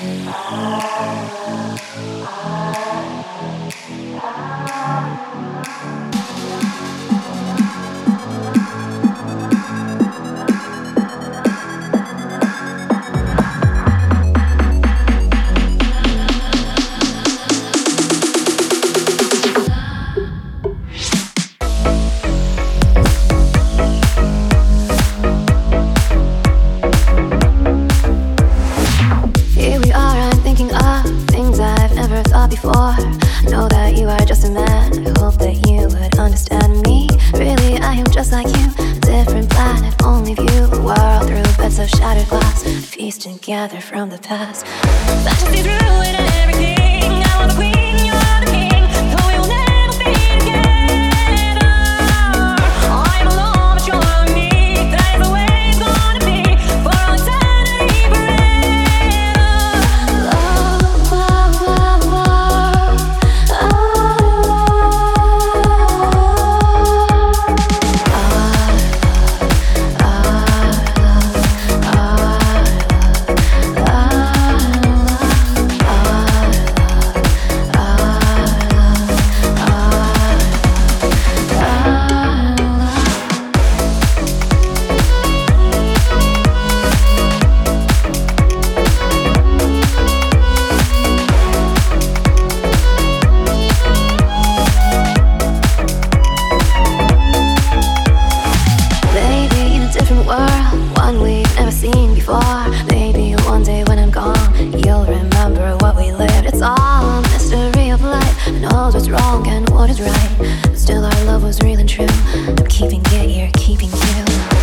I, I, I. together from the past. Fantasies ruin everything. and all that's wrong and what is right. Still, our love was real and true. I'm keeping it here, keeping you.